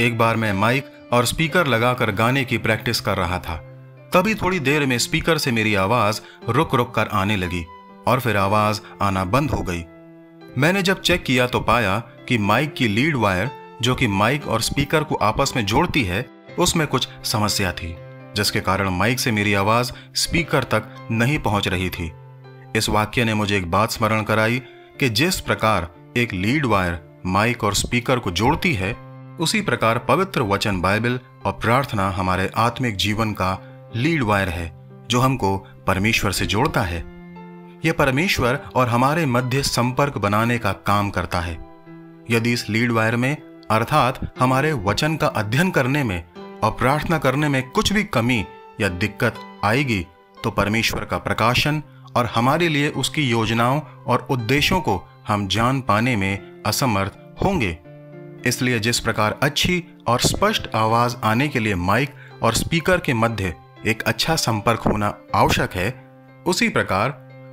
एक बार मैं माइक और स्पीकर लगाकर गाने की प्रैक्टिस कर रहा था। तभी थोड़ी देर में स्पीकर से मेरी आवाज़ रुक रुक कर आने लगी और फिर आवाज़ आना बंद हो गई। मैंने जब चेक किया तो पाया कि माइक की लीड वायर, जो कि माइक और स्पीकर को आपस में जोड़ती है, उसमें कुछ समस्या थी, जिसके कारण माइक से मेरी आवाज़ स्पीकर तक नहीं पहुँच रही थी। इस वाक्य ने मुझे एक बात स्मरण कराई कि जिस प्रकार एक लीड वायर माइक और स्पीकर को जोड़ती है उसी प्रकार पवित्र वचन बाइबल और प्रार्थना हमारे आत्मिक जीवन का लीड वायर है, जो हमको परमेश्वर से जोड़ता है। यह परमेश्वर और हमारे मध्य संपर्क बनाने का काम करता है। यदि इस लीड वायर में, अर्थात हमारे वचन का अध्ययन करने में और प्रार्थना करने में कुछ भी कमी या दिक्कत आएगी तो परमेश्वर का प्रकाशन और हमारे लिए उसकी योजनाओं और उद्देश्यों को हम जान पाने में असमर्थ होंगे। इसलिए जिस प्रकार अच्छी और स्पष्ट आवाज़ आने के लिए माइक और स्पीकर के मध्य एक अच्छा संपर्क होना आवश्यक है, उसी प्रकार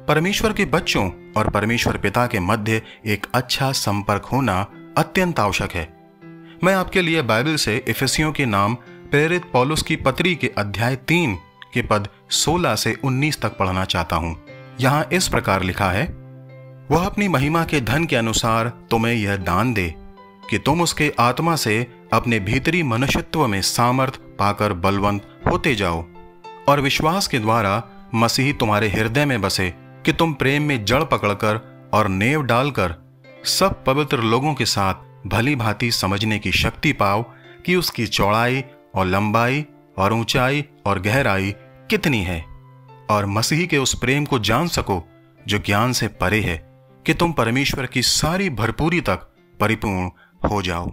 परमेश्वर के बच्चों और परमेश्वर पिता के मध्य एक अच्छा संपर्क होना अत्यंत आवश्यक है। मैं आपके लिए बाइबल से इफिसियों के नाम, प्रेरित पौलुस की पत्री के अध्याय तीन के पद 16 से 19 तक पढ़ना चाहता हूँ। यहाँ इस प्रकार लिखा है, वह अपनी महिमा के धन के अनुसार तुम्हें यह दान दे कि तुम उसके आत्मा से अपने भीतरी मनुष्यत्व में सामर्थ पाकर बलवंत होते जाओ और विश्वास के द्वारा मसीह तुम्हारे हृदय में बसे कि तुम प्रेम में जड़ पकड़कर और नेव डालकर सब पवित्र लोगों के साथ भली भांति समझने की शक्ति पाओ कि उसकी चौड़ाई और लंबाई और ऊंचाई और गहराई कितनी है। और मसीह के उस प्रेम को जान सको जो ज्ञान से परे है कि तुम परमेश्वर की सारी भरपूरी तक परिपूर्ण हो जाओ।